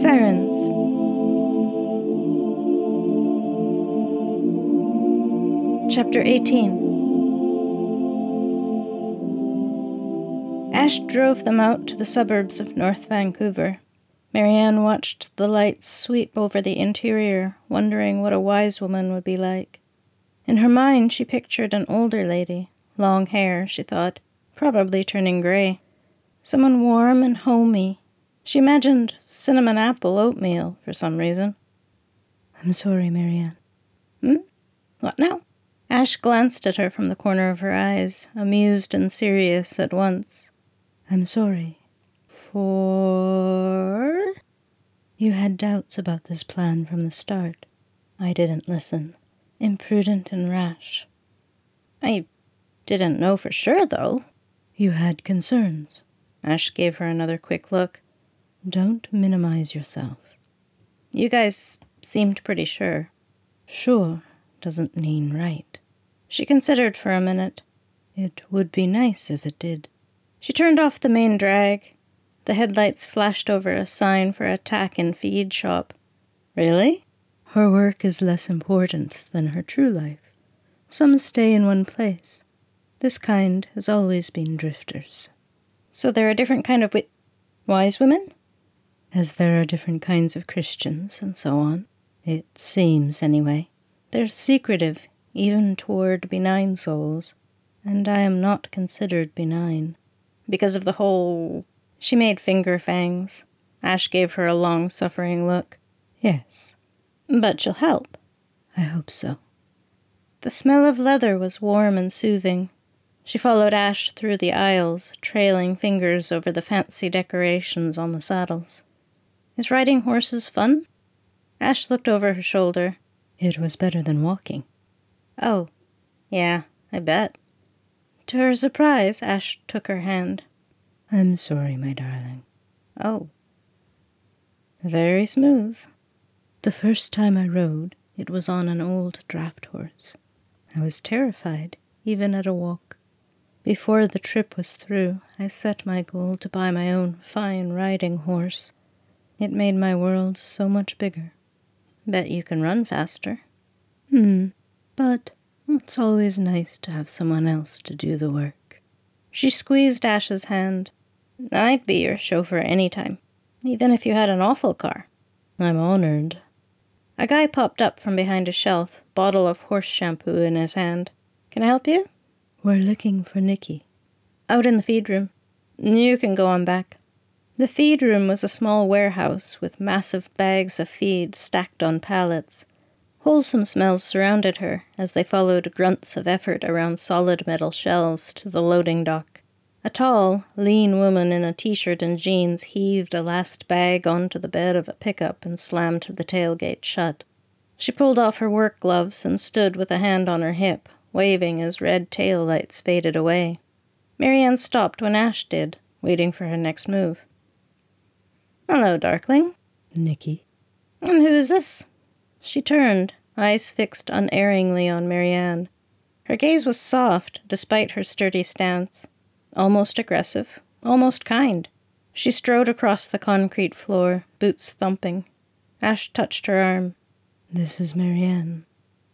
Sirens. Chapter 18 Ash drove them out to the suburbs of North Vancouver. Marianne watched the lights sweep over the interior, wondering what a wise woman would be like. In her mind, she pictured an older lady, long hair, she thought, probably turning grey. Someone warm and homey. She imagined cinnamon apple oatmeal for some reason. I'm sorry, Marianne. Hmm? What now? Ash glanced at her from the corner of her eyes, amused and serious at once. I'm sorry. For. You had doubts about this plan from the start. I didn't listen. Imprudent and rash. I didn't know for sure, though. You had concerns. Ash gave her another quick look. Don't minimize yourself. You guys seemed pretty sure. Sure doesn't mean right. She considered for a minute. It would be nice if it did. She turned off the main drag. The headlights flashed over a sign for a tack and feed shop. Really? Her work is less important than her true life. Some stay in one place. This kind has always been drifters. So there are a different kind of wi- wise women? As there are different kinds of Christians and so on. It seems, anyway. They're secretive, even toward benign souls, and I am not considered benign. Because of the whole. She made finger fangs. Ash gave her a long suffering look. Yes. But she'll help. I hope so. The smell of leather was warm and soothing. She followed Ash through the aisles, trailing fingers over the fancy decorations on the saddles. Is riding horses fun? Ash looked over her shoulder. It was better than walking. Oh, yeah, I bet. To her surprise, Ash took her hand. I'm sorry, my darling. Oh. Very smooth. The first time I rode, it was on an old draft horse. I was terrified, even at a walk. Before the trip was through, I set my goal to buy my own fine riding horse. It made my world so much bigger. Bet you can run faster. Hmm, but it's always nice to have someone else to do the work. She squeezed Ash's hand. I'd be your chauffeur any time, even if you had an awful car. I'm honored. A guy popped up from behind a shelf, bottle of horse shampoo in his hand. Can I help you? We're looking for Nikki. Out in the feed room. You can go on back. The feed room was a small warehouse with massive bags of feed stacked on pallets. Wholesome smells surrounded her as they followed grunts of effort around solid metal shelves to the loading dock. A tall, lean woman in a t shirt and jeans heaved a last bag onto the bed of a pickup and slammed the tailgate shut. She pulled off her work gloves and stood with a hand on her hip, waving as red tail lights faded away. Marianne stopped when Ash did, waiting for her next move. Hello, Darkling. Nikki. And who is this? She turned, eyes fixed unerringly on Marianne. Her gaze was soft, despite her sturdy stance, almost aggressive, almost kind. She strode across the concrete floor, boots thumping. Ash touched her arm. This is Marianne.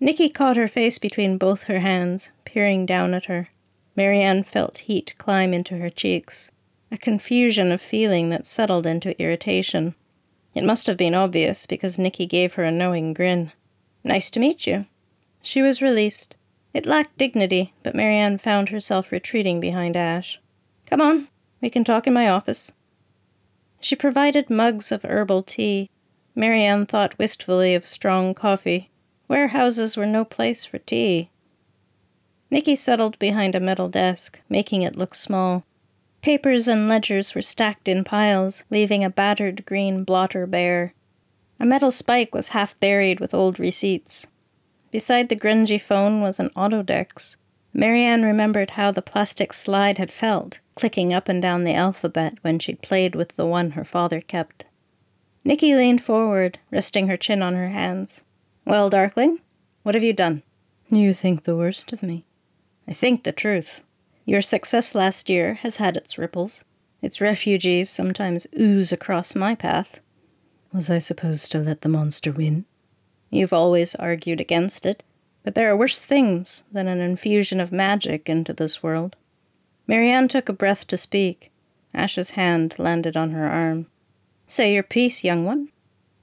Nikki caught her face between both her hands, peering down at her. Marianne felt heat climb into her cheeks, a confusion of feeling that settled into irritation. It must have been obvious because Nicky gave her a knowing grin. Nice to meet you. She was released. It lacked dignity, but Marianne found herself retreating behind Ash. Come on, we can talk in my office. She provided mugs of herbal tea. Marianne thought wistfully of strong coffee. Warehouses were no place for tea. Nicky settled behind a metal desk, making it look small. Papers and ledgers were stacked in piles, leaving a battered green blotter bare. A metal spike was half buried with old receipts. Beside the grungy phone was an autodex. Marianne remembered how the plastic slide had felt, clicking up and down the alphabet when she'd played with the one her father kept. Nikki leaned forward, resting her chin on her hands. Well, Darkling, what have you done? You think the worst of me. I think the truth. Your success last year has had its ripples. Its refugees sometimes ooze across my path. Was I supposed to let the monster win? You've always argued against it, but there are worse things than an infusion of magic into this world. Marianne took a breath to speak. Ash's hand landed on her arm. Say your piece, young one.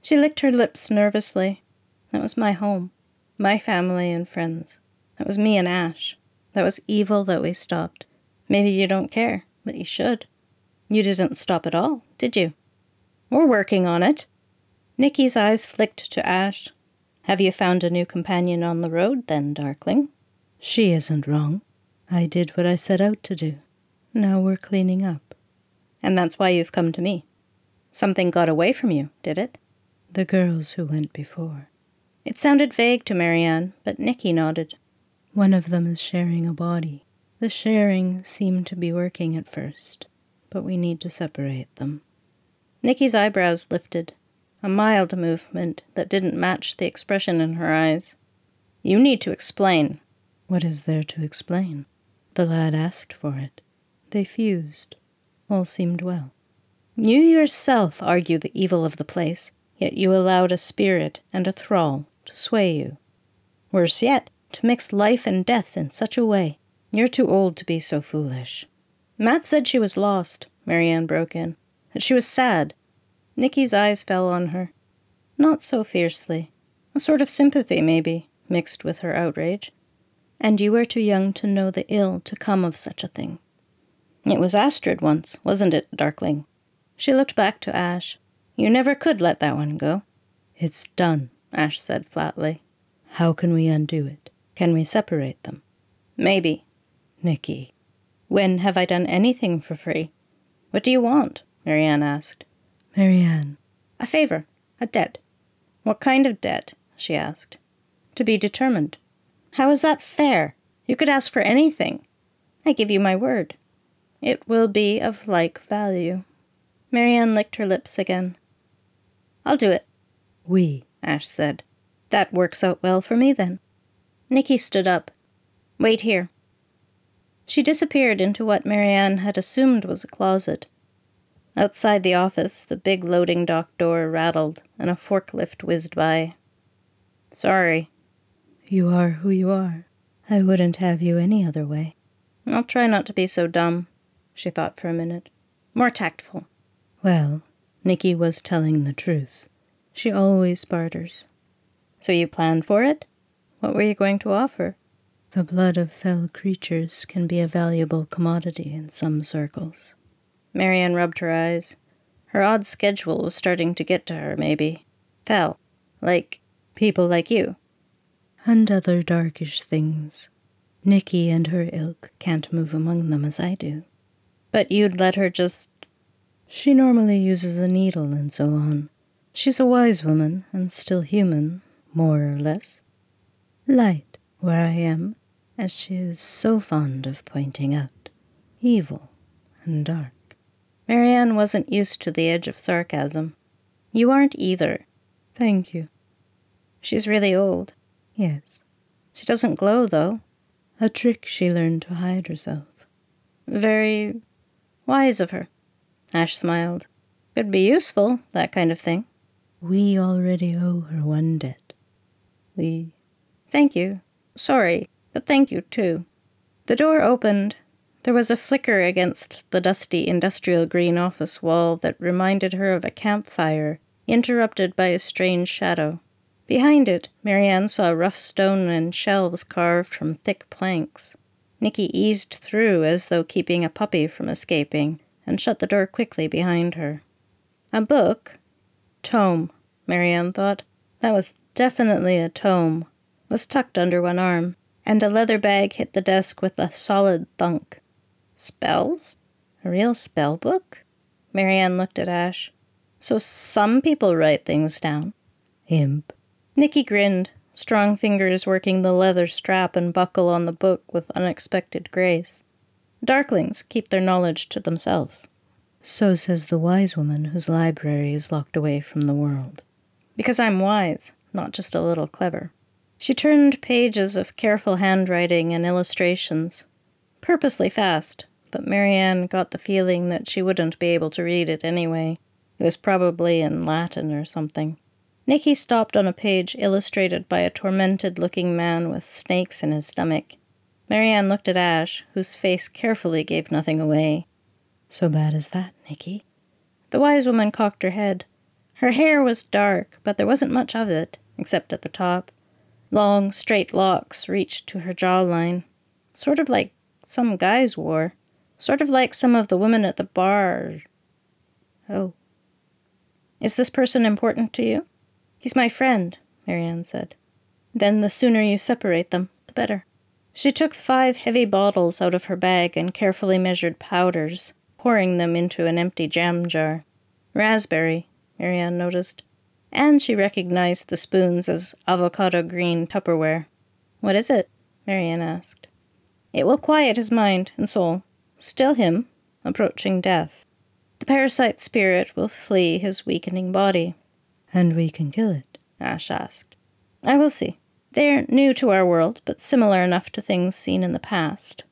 She licked her lips nervously. That was my home, my family and friends. That was me and Ash. That was evil that we stopped. Maybe you don't care, but you should. You didn't stop at all, did you? We're working on it. Nicky's eyes flicked to Ash. Have you found a new companion on the road, then, Darkling? She isn't wrong. I did what I set out to do. Now we're cleaning up. And that's why you've come to me. Something got away from you, did it? The girls who went before. It sounded vague to Marianne, but Nicky nodded. One of them is sharing a body. The sharing seemed to be working at first, but we need to separate them. Nicky's eyebrows lifted, a mild movement that didn't match the expression in her eyes. You need to explain. What is there to explain? The lad asked for it. They fused. All seemed well. You yourself argue the evil of the place, yet you allowed a spirit and a thrall to sway you. Worse yet, to mix life and death in such a way. You're too old to be so foolish. Matt said she was lost, Marianne broke in, that she was sad. Nicky's eyes fell on her. Not so fiercely. A sort of sympathy, maybe, mixed with her outrage. And you were too young to know the ill to come of such a thing. It was Astrid once, wasn't it, Darkling? She looked back to Ash. You never could let that one go. It's done, Ash said flatly. How can we undo it? Can we separate them? Maybe. Nicky. When have I done anything for free? What do you want? Marianne asked. Marianne. A favor. A debt. What kind of debt? she asked. To be determined. How is that fair? You could ask for anything. I give you my word. It will be of like value. Marianne licked her lips again. I'll do it. We, Ash said. That works out well for me then. Nicky stood up. Wait here. She disappeared into what Marianne had assumed was a closet. Outside the office, the big loading dock door rattled and a forklift whizzed by. Sorry. You are who you are. I wouldn't have you any other way. I'll try not to be so dumb, she thought for a minute. More tactful. Well, Nicky was telling the truth. She always barters. So you planned for it? What were you going to offer? The blood of fell creatures can be a valuable commodity in some circles. Marianne rubbed her eyes. Her odd schedule was starting to get to her, maybe. Fell. Like people like you. And other darkish things. Nicky and her ilk can't move among them as I do. But you'd let her just. She normally uses a needle and so on. She's a wise woman and still human, more or less light where I am, as she is so fond of pointing out, evil and dark. Marianne wasn't used to the edge of sarcasm. You aren't either. Thank you. She's really old. Yes. She doesn't glow, though. A trick she learned to hide herself. Very wise of her. Ash smiled. Could be useful, that kind of thing. We already owe her one debt. We Thank you. Sorry, but thank you, too. The door opened. There was a flicker against the dusty industrial green office wall that reminded her of a campfire, interrupted by a strange shadow. Behind it, Marianne saw rough stone and shelves carved from thick planks. Nicky eased through as though keeping a puppy from escaping, and shut the door quickly behind her. A book? Tome, Marianne thought. That was definitely a tome was tucked under one arm, and a leather bag hit the desk with a solid thunk. Spells? A real spell book? Marianne looked at Ash. So some people write things down. Imp. Nicky grinned, strong fingers working the leather strap and buckle on the book with unexpected grace. Darklings keep their knowledge to themselves. So says the wise woman whose library is locked away from the world. Because I'm wise, not just a little clever. She turned pages of careful handwriting and illustrations, purposely fast, but Marianne got the feeling that she wouldn't be able to read it anyway. It was probably in Latin or something. Nicky stopped on a page illustrated by a tormented looking man with snakes in his stomach. Marianne looked at Ash, whose face carefully gave nothing away. So bad as that, Nicky? The wise woman cocked her head. Her hair was dark, but there wasn't much of it, except at the top. Long, straight locks reached to her jawline, sort of like some guys wore, sort of like some of the women at the bar. Oh. Is this person important to you? He's my friend, Marianne said. Then the sooner you separate them, the better. She took five heavy bottles out of her bag and carefully measured powders, pouring them into an empty jam jar. Raspberry, Marianne noticed. And she recognized the spoons as avocado green Tupperware. What is it? Marianne asked. It will quiet his mind and soul, still him, approaching death. The parasite spirit will flee his weakening body. And we can kill it? Ash asked. I will see. They're new to our world, but similar enough to things seen in the past.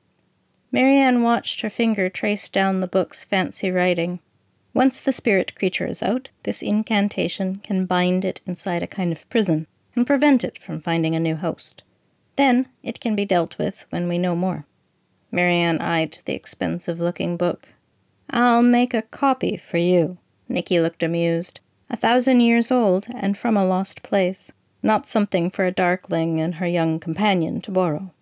Marianne watched her finger trace down the book's fancy writing. Once the spirit creature is out, this incantation can bind it inside a kind of prison and prevent it from finding a new host. Then it can be dealt with when we know more. Marianne eyed the expensive looking book. I'll make a copy for you. Nicky looked amused a thousand years old and from a lost place, not something for a darkling and her young companion to borrow.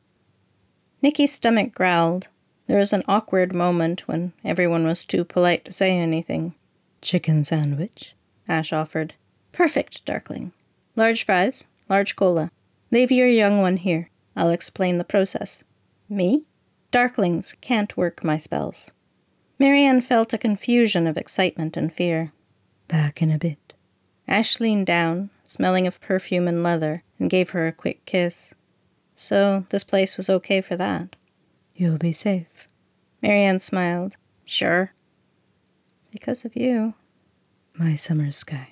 Nicky's stomach growled. There was an awkward moment when everyone was too polite to say anything. Chicken sandwich? Ash offered. Perfect, Darkling. Large fries, large cola. Leave your young one here. I'll explain the process. Me? Darklings can't work my spells. Marianne felt a confusion of excitement and fear. Back in a bit. Ash leaned down, smelling of perfume and leather, and gave her a quick kiss. So this place was okay for that. You'll be safe. Marianne smiled. Sure. Because of you. My summer sky.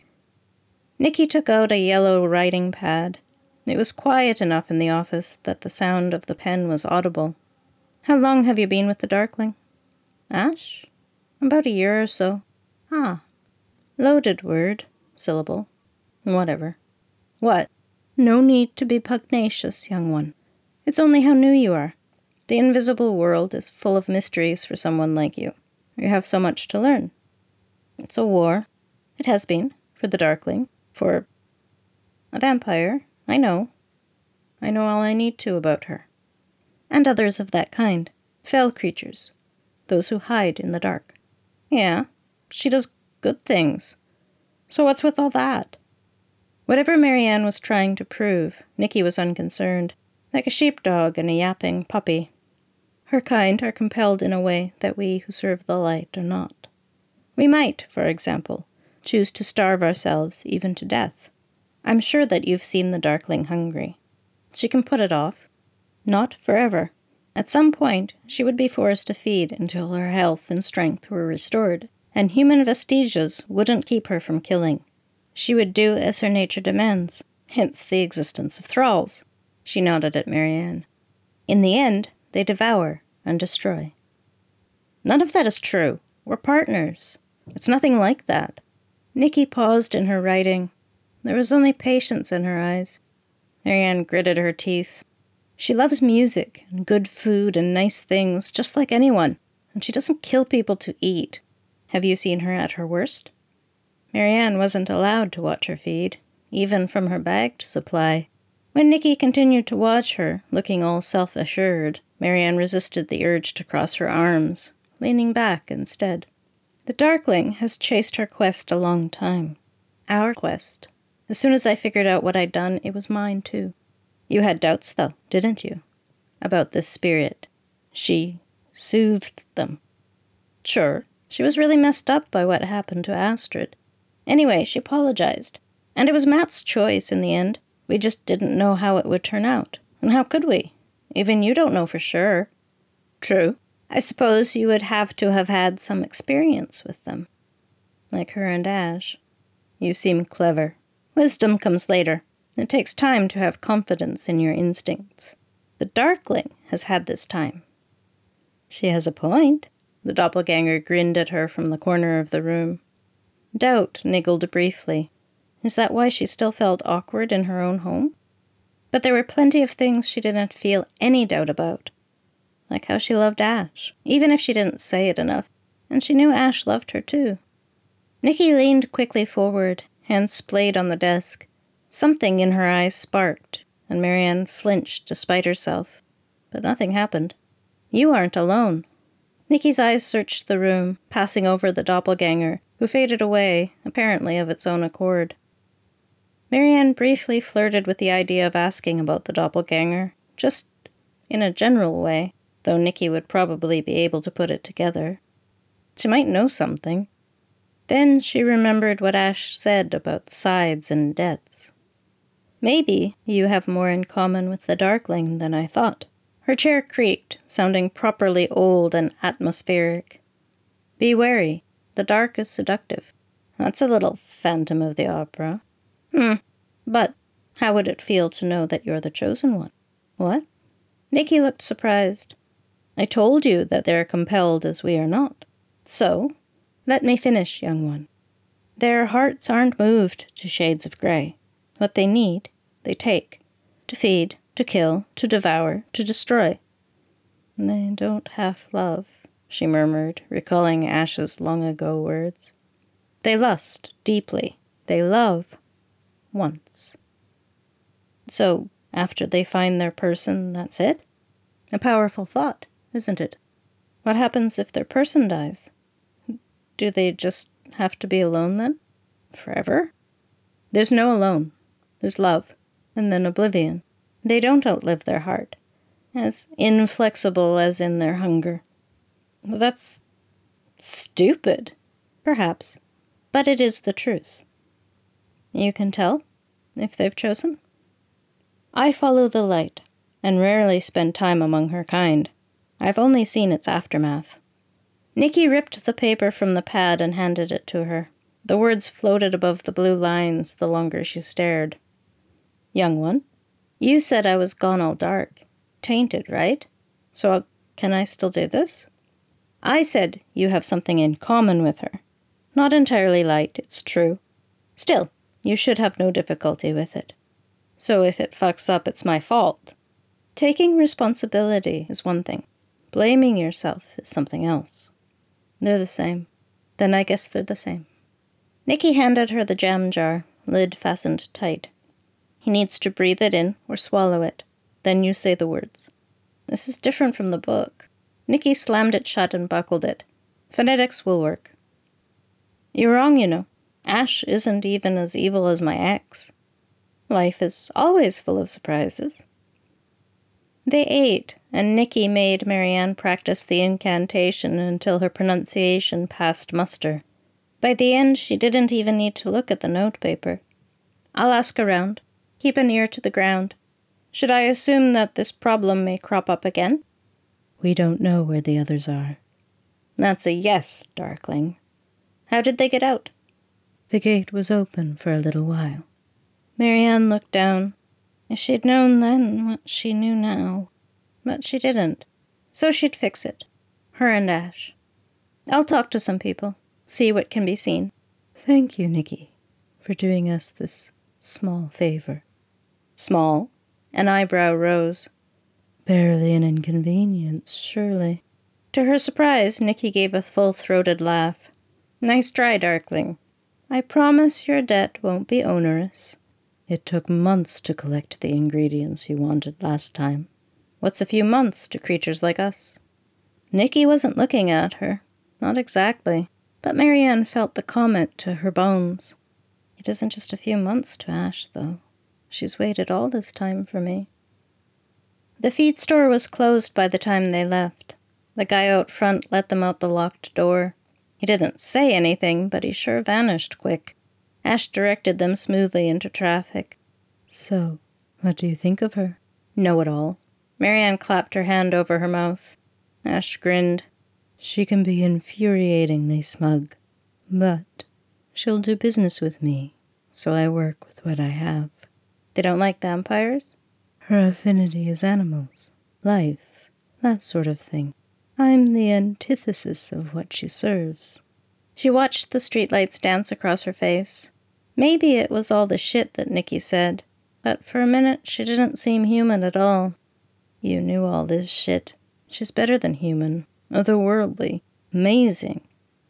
Nicky took out a yellow writing pad. It was quiet enough in the office that the sound of the pen was audible. How long have you been with the Darkling? Ash? About a year or so. Ah, Loaded word, syllable. Whatever. What? No need to be pugnacious, young one. It's only how new you are. The invisible world is full of mysteries for someone like you. You have so much to learn. It's a war. It has been, for the Darkling, for a vampire. I know. I know all I need to about her. And others of that kind. Fell creatures. Those who hide in the dark. Yeah, she does good things. So what's with all that? Whatever Marianne was trying to prove, Nicky was unconcerned, like a sheepdog and a yapping puppy. Her kind are compelled in a way that we who serve the light are not. We might, for example, choose to starve ourselves even to death. I'm sure that you've seen the Darkling hungry. She can put it off. Not forever. At some point, she would be forced to feed until her health and strength were restored and human vestiges wouldn't keep her from killing. She would do as her nature demands, hence the existence of thralls. She nodded at Marianne. In the end, they devour and destroy. None of that is true. We're partners. It's nothing like that. Nicky paused in her writing. There was only patience in her eyes. Marianne gritted her teeth. She loves music and good food and nice things, just like anyone, and she doesn't kill people to eat. Have you seen her at her worst? Marianne wasn't allowed to watch her feed, even from her bagged supply. When Nicky continued to watch her, looking all self assured, Marianne resisted the urge to cross her arms, leaning back instead. The Darkling has chased her quest a long time. Our quest. As soon as I figured out what I'd done, it was mine too. You had doubts, though, didn't you? About this spirit. She soothed them. Sure, she was really messed up by what happened to Astrid. Anyway, she apologized. And it was Matt's choice in the end. We just didn't know how it would turn out. And how could we? Even you don't know for sure. True. I suppose you would have to have had some experience with them. Like her and Ash. You seem clever. Wisdom comes later. It takes time to have confidence in your instincts. The Darkling has had this time. She has a point. The doppelganger grinned at her from the corner of the room. Doubt niggled briefly. Is that why she still felt awkward in her own home? But there were plenty of things she didn't feel any doubt about. Like how she loved Ash, even if she didn't say it enough, and she knew Ash loved her too. Nikki leaned quickly forward, hands splayed on the desk. Something in her eyes sparked, and Marianne flinched despite herself. But nothing happened. You aren't alone. Nikki's eyes searched the room, passing over the doppelganger, who faded away, apparently of its own accord. Marianne briefly flirted with the idea of asking about the doppelganger, just in a general way, though Nikki would probably be able to put it together. She might know something. Then she remembered what Ash said about sides and debts. Maybe you have more in common with the Darkling than I thought. Her chair creaked, sounding properly old and atmospheric. Be wary. The dark is seductive. That's a little Phantom of the Opera. Hmm. But how would it feel to know that you're the chosen one? What? Nikki looked surprised. I told you that they're compelled as we are not. So, let me finish, young one. Their hearts aren't moved to shades of grey. What they need, they take. To feed, to kill, to devour, to destroy. They don't have love, she murmured, recalling Ash's long ago words. They lust deeply. They love once. So, after they find their person, that's it? A powerful thought, isn't it? What happens if their person dies? Do they just have to be alone then? Forever? There's no alone. There's love, and then oblivion. They don't outlive their heart, as inflexible as in their hunger. That's stupid, perhaps, but it is the truth. You can tell if they've chosen? I follow the light, and rarely spend time among her kind. I've only seen its aftermath. Nikki ripped the paper from the pad and handed it to her. The words floated above the blue lines the longer she stared. Young one, you said I was gone all dark. Tainted, right? So I'll, can I still do this? I said you have something in common with her. Not entirely light, it's true. Still, you should have no difficulty with it. So if it fucks up, it's my fault. Taking responsibility is one thing, blaming yourself is something else. They're the same. Then I guess they're the same. Nikki handed her the jam jar, lid fastened tight. He needs to breathe it in or swallow it. Then you say the words. This is different from the book. Nikki slammed it shut and buckled it. Phonetics will work. You're wrong, you know. Ash isn't even as evil as my ex. Life is always full of surprises. They ate, and Nikki made Marianne practice the incantation until her pronunciation passed muster. By the end, she didn't even need to look at the notepaper. I'll ask around. Keep an ear to the ground. Should I assume that this problem may crop up again? We don't know where the others are. That's a yes, Darkling. How did they get out? The gate was open for a little while. Marianne looked down. If she'd known then what she knew now. But she didn't. So she'd fix it. Her and Ash. I'll talk to some people, see what can be seen. Thank you, Nicky, for doing us this small favor. Small? An eyebrow rose. Barely an inconvenience, surely. To her surprise, Nicky gave a full throated laugh. Nice try, Darkling. I promise your debt won't be onerous. It took months to collect the ingredients you wanted last time. What's a few months to creatures like us? Nicky wasn't looking at her. Not exactly. But Marianne felt the comment to her bones. It isn't just a few months to Ash, though. She's waited all this time for me. The feed store was closed by the time they left. The guy out front let them out the locked door. He didn't say anything, but he sure vanished quick. Ash directed them smoothly into traffic. So, what do you think of her? Know it all. Marianne clapped her hand over her mouth. Ash grinned. She can be infuriatingly smug, but she'll do business with me, so I work with what I have. They don't like vampires? Her affinity is animals, life, that sort of thing. I'm the antithesis of what she serves. She watched the streetlights dance across her face. Maybe it was all the shit that Nicky said, but for a minute she didn't seem human at all. You knew all this shit. She's better than human, otherworldly, amazing.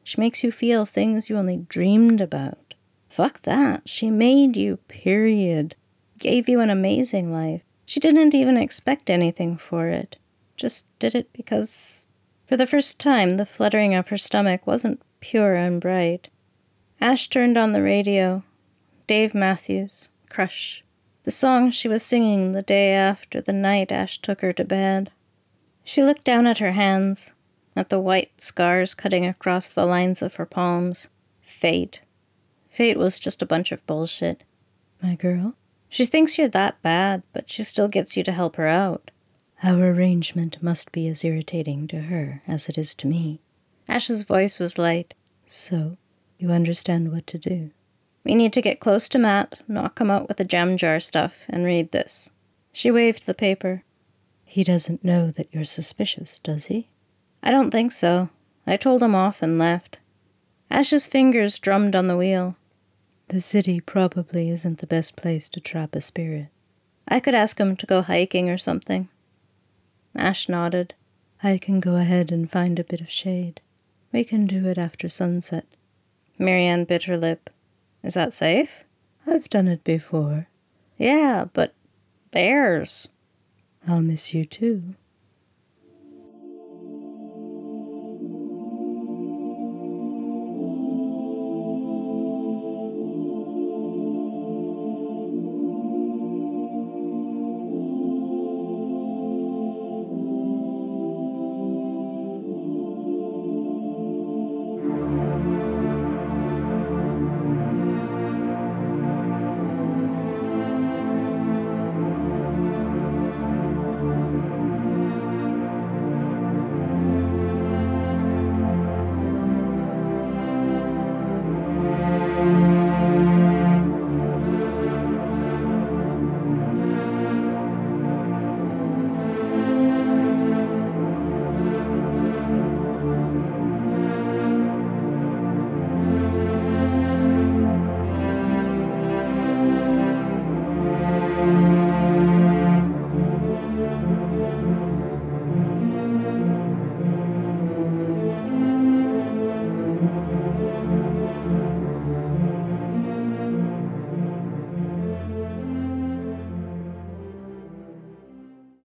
She makes you feel things you only dreamed about. Fuck that. She made you, period. Gave you an amazing life. She didn't even expect anything for it. Just did it because. For the first time, the fluttering of her stomach wasn't pure and bright. Ash turned on the radio. Dave Matthews, Crush. The song she was singing the day after the night Ash took her to bed. She looked down at her hands, at the white scars cutting across the lines of her palms. Fate. Fate was just a bunch of bullshit. My girl, she thinks you're that bad, but she still gets you to help her out. Our arrangement must be as irritating to her as it is to me. Ash's voice was light. So, you understand what to do. We need to get close to Matt, knock him out with the jam jar stuff, and read this. She waved the paper. He doesn't know that you're suspicious, does he? I don't think so. I told him off and left. Ash's fingers drummed on the wheel. The city probably isn't the best place to trap a spirit. I could ask him to go hiking or something. Ash nodded. I can go ahead and find a bit of shade. We can do it after sunset. Marianne bit her lip. Is that safe? I've done it before. Yeah, but bears. I'll miss you too.